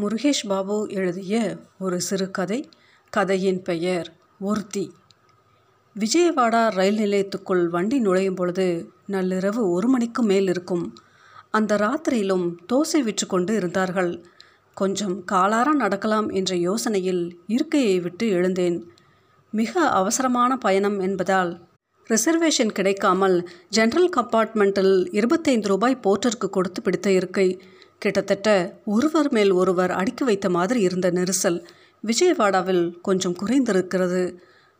முருகேஷ் பாபு எழுதிய ஒரு சிறுகதை கதையின் பெயர் ஒருத்தி. விஜயவாடா ரயில் நிலையத்துக்குள் வண்டி நுழையும் பொழுது நள்ளிரவு ஒரு மணிக்கு மேல் இருக்கும். அந்த ராத்திரியிலும் தோசை விற்று கொண்டு இருந்தார்கள். கொஞ்சம் காலார நடக்கலாம் என்ற யோசனையில் இருக்கையை விட்டு எழுந்தேன். மிக அவசரமான பயணம் என்பதால் ரிசர்வேஷன் கிடைக்காமல் ஜெனரல் கம்பார்ட்மெண்ட்டில் இருபத்தைந்து ரூபாய் போர்ட்டருக்கு கொடுத்து பிடித்த இருக்கை. கிட்டத்தட்ட ஒருவர் மேல் ஒருவர் அடுக்கி வைத்த மாதிரி இருந்த நெரிசல் விஜயவாடாவில் கொஞ்சம் குறைந்திருக்கிறது.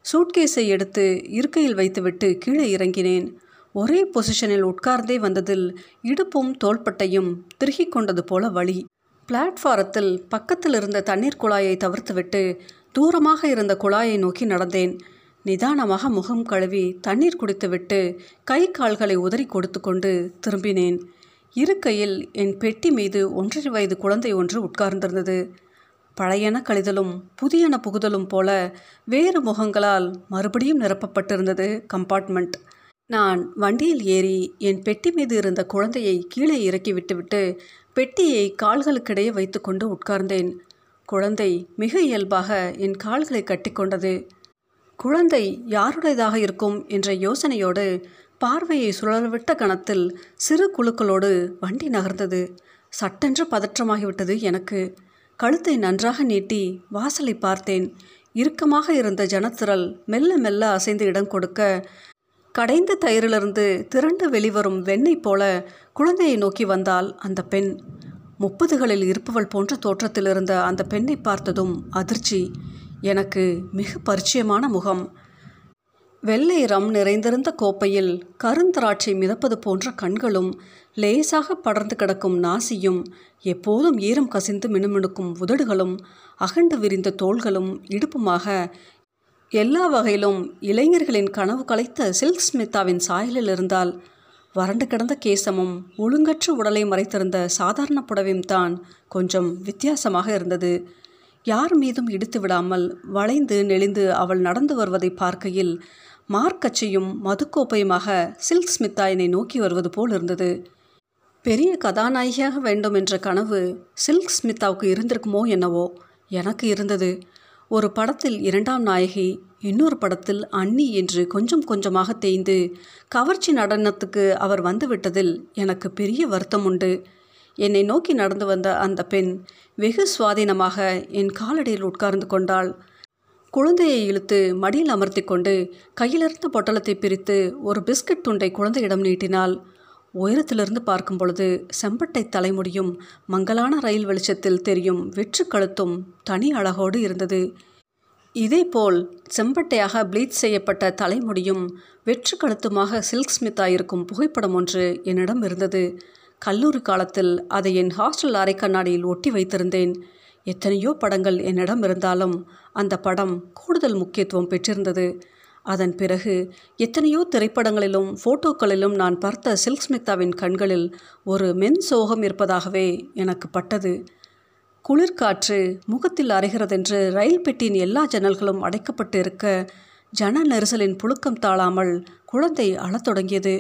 சூட்கேஸை எடுத்து இருக்கையில் வைத்துவிட்டு கீழே இறங்கினேன். ஒரே பொசிஷனில் உட்கார்ந்தே வந்ததில் இடுப்பும் தோள்பட்டையும் திருகிக் கொண்டது போல வழி பிளாட்ஃபாரத்தில் பக்கத்தில் இருந்த தண்ணீர் குழாயை தவிர்த்துவிட்டு தூரமாக இருந்த குழாயை நோக்கி நடந்தேன். நிதானமாக முகம் கழுவி தண்ணீர் குடித்துவிட்டு கை கால்களை உதறி கொடுத்து கொண்டு திரும்பினேன். இருக்கையில் என் பெட்டி மீது ஒன்றரை வயது குழந்தை ஒன்று உட்கார்ந்திருந்தது. பழையன கழிதலும் புதியன புகுதலும் போல வேறு முகங்களால் மறுபடியும் நிரப்பப்பட்டிருந்தது கம்பார்ட்மெண்ட். நான் வண்டியில் ஏறி என் பெட்டி மீது இருந்த குழந்தையை கீழே இறக்கி விட்டுவிட்டு பெட்டியை கால்களுக்கிடையே வைத்துக்கொண்டு உட்கார்ந்தேன். குழந்தை மிக இயல்பாக என் கால்களை கட்டிக்கொண்டது. குழந்தை யாருடையதாக இருக்கும் என்ற யோசனையோடு பார்வையை சுழலவிட்ட கணத்தில் சிறு குழுக்களோடு வண்டி நகர்ந்தது. சட்டென்று பதற்றமாகிவிட்டது எனக்கு. கழுத்தை நன்றாக நீட்டி வாசலை பார்த்தேன். இறுக்கமாக இருந்த ஜனத்திரள் மெல்ல மெல்ல அசைந்து இடம் கொடுக்க கடைந்த தயிரிலிருந்து திரண்டு வெளிவரும் வெண்ணெய் போல குழந்தையை நோக்கி வந்தால் அந்த பெண். முப்பதுகளில் இருப்பவள் போன்ற தோற்றத்தில் இருந்த அந்த பெண்ணை பார்த்ததும் அதிர்ச்சி. எனக்கு மிக பரிச்சயமான முகம். வெள்ளை ரம் நிறைந்திருந்த கோப்பையில் கருந்திராட்சை மிதப்பது போன்ற கண்களும் லேசாக படர்ந்து கிடக்கும் நாசியும் எப்போதும் ஈரம் கசிந்து மினுமினுக்கும் உதடுகளும் அகண்டு விரிந்த தோள்களும் இடுப்புமாக எல்லா வகையிலும் இளைஞர்களின் கனவு கலைத்த சில்க் ஸ்மிதாவின் சாயலில் இருந்தால் வறண்டு கிடந்த கேசமும் ஒழுங்கற்ற உடலை மறைத்திருந்த சாதாரண புடவையும் தான் கொஞ்சம் வித்தியாசமாக இருந்தது. யார் மீதும் இடித்து விடாமல் வளைந்து நெளிந்து அவள் நடந்து வருவதை பார்க்கையில் மார்க்கச்சையும் மதுக்கோப்பையுமாக சில்க் ஸ்மித்தா என்னை நோக்கி வருவது போல் இருந்தது. பெரிய கதாநாயகியாக வேண்டும் என்ற கனவு சில்க் ஸ்மித்தாவுக்கு இருந்திருக்குமோ என்னவோ எனக்கு இருந்தது. ஒரு படத்தில் இரண்டாம் நாயகி இன்னொரு படத்தில் அன்னி என்று கொஞ்சம் கொஞ்சமாக தேய்ந்து கவர்ச்சி நடனத்துக்கு அவர் வந்துவிட்டதில் எனக்கு பெரிய வருத்தம் உண்டு. என்னை நோக்கி நடந்து வந்த அந்த பெண் வெகு சுவாதீனமாக என் காலடியில் உட்கார்ந்து கொண்டாள். குழந்தையை இழுத்து மடியில் அமர்த்தி கொண்டு கையிலிருந்த பொட்டலத்தை பிரித்து ஒரு பிஸ்கட் துண்டை குழந்தையிடம் நீட்டினாள். உயரத்திலிருந்து பார்க்கும் பொழுது செம்பட்டை தலைமுடியும் மங்கலான ரயில் வெளிச்சத்தில் தெரியும் வெற்று கழுத்தும் தனி அழகோடு இருந்தது. இதேபோல் செம்பட்டையாக ப்ளீச் செய்யப்பட்ட தலைமுடியும் வெற்று கழுத்துமாக சில்க் ஸ்மித்தாயிருக்கும் புகைப்படம் ஒன்று என்னிடம் இருந்தது. கல்லூரி காலத்தில் அதை என் ஹாஸ்டல் அறை கண்ணாடியில் ஒட்டி வைத்திருந்தேன். எத்தனையோ படங்கள் என்னிடம் இருந்தாலும் அந்த படம் கூடுதல் முக்கியத்துவம் பெற்றிருந்தது. அதன் பிறகு எத்தனையோ திரைப்படங்களிலும் ஃபோட்டோக்களிலும் நான் பார்த்த சில்க் ஸ்மிதாவின் கண்களில் ஒரு மென் சோகம் இருப்பதாகவே எனக்கு பட்டது. குளிர்காற்று முகத்தில் அறைகிறதென்று ரயில் பெட்டியின் எல்லா ஜன்னல்களும் அடைக்கப்பட்டு இருக்க ஜன நெரிசலின் புழுக்கம் தாழாமல் குழந்தை அழத் தொடங்கியது.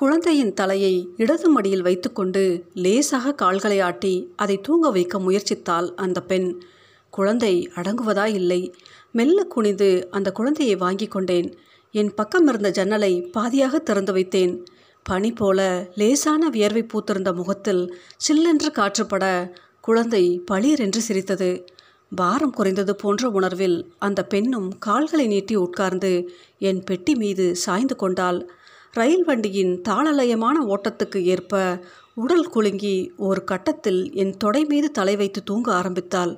குழந்தையின் தலையை இடது மடியில் வைத்துக்கொண்டு லேசாக கால்களை ஆட்டி அதை தூங்க வைக்க முயற்சித்தாள் அந்த பெண். குழந்தை அடங்குவதா இல்லை. மெல்ல குனிந்து அந்த குழந்தையை வாங்கி கொண்டேன். என் பக்கம் இருந்த ஜன்னலை பாதியாக திறந்து வைத்தேன். பனி போல லேசான வியர்வை பூத்திருந்த முகத்தில் சில்லென்று காற்றுப்பட குழந்தை பளீரென்று சிரித்தது. பாரம் குறைந்தது போன்ற உணர்வில் அந்த பெண்ணும் கால்களை நீட்டி உட்கார்ந்து என் பெட்டி மீது சாய்ந்து கொண்டாள். ரயில் வண்டியின் தாளலயமான ஓட்டத்துக்கு ஏற்ப உடல் குலுங்கி ஒரு கட்டத்தில் என் தொடை மீது தலை வைத்து தூங்க ஆரம்பித்தாள்.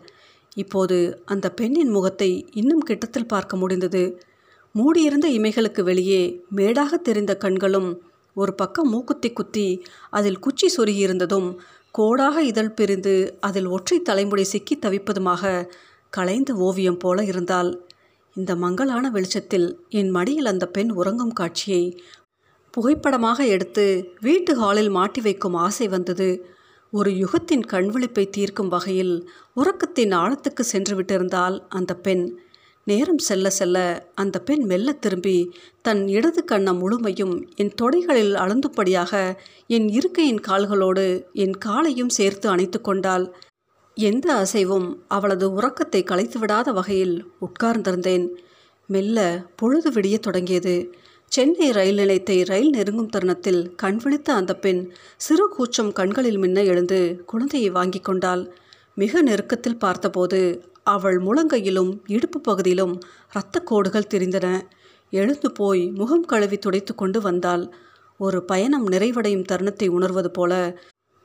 இப்போது அந்த பெண்ணின் முகத்தை இன்னும் கிட்டத்தில் பார்க்க முடிந்தது. மூடியிருந்த இமைகளுக்கு வெளியே மேடாக தெரிந்த கண்களும் ஒரு பக்கம் மூக்குத்தி குத்தி அதில் குச்சி சொருகியிருந்ததும் கோடாக இதழ் பிரிந்து அதில் ஒற்றை தலைமுடி சிக்கி தவிப்பதுமாக கலைந்த ஓவியம் போல இருந்தால் இந்த மங்களான வெளிச்சத்தில் என் மடியில் அந்த பெண் உறங்கும் காட்சியை புகைப்படமாக எடுத்து வீட்டு ஹாலில் மாட்டி வைக்கும் ஆசை வந்தது. ஒரு யுகத்தின் கண்விழிப்பை தீர்க்கும் வகையில் உறக்கத்தின் ஆழத்துக்கு சென்று விட்டிருந்தால் அந்த பெண். நேரம் செல்ல செல்ல அந்த பெண் மெல்ல திரும்பி தன் இடது கண்ணம் முழுமையும் என் தொடைகளில் அழுந்துபடியாக என் இருக்கையின் கால்களோடு என் காலையும் சேர்த்து அணைத்து கொண்டாள். எந்த அசைவும் அவளது உறக்கத்தை கலைத்துவிடாத வகையில் உட்கார்ந்திருந்தேன். மெல்ல பொழுது விடியத் தொடங்கியது. சென்னை ரயில் நிலையத்தை ரயில் நெருங்கும் தருணத்தில் கண்விழித்த அந்த பெண் சிறு கூச்சம் கண்களில் மின்ன எழுந்து குழந்தையை வாங்கி கொண்டாள். மிக நெருக்கத்தில் பார்த்தபோது அவள் முழங்கையிலும் இடுப்பு பகுதியிலும் இரத்த கோடுகள் தெரிந்தன. எழுந்து போய் முகம் கழுவி துடைத்து கொண்டு வந்தாள். ஒரு பயணம் நிறைவடையும் தருணத்தை உணர்வது போல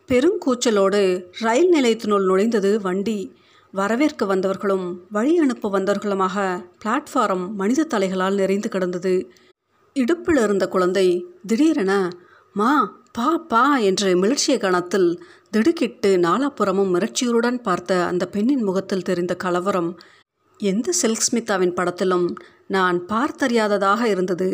பெருங்கூச்சலோடு ரயில் நிலையத்தினுள் நுழைந்தது வண்டி. வரவேற்க வந்தவர்களும் வழி அனுப்ப வந்தவர்களுமாக பிளாட்ஃபாரம் மனித தலைகளால் நிறைந்து கிடந்தது. இடுப்பில் இருந்த குழந்தை திடீரென மா பா பா என்ற மிளர்ச்சிய கணத்தில் திடுக்கிட்டு நாலாப்புறமும் மிரட்சியுடன் பார்த்த அந்த பெண்ணின் முகத்தில் தெரிந்த கலவரம் எந்த சில்க் ஸ்மிதாவின் படத்திலும் நான் பார்த்தறியாததாக இருந்தது.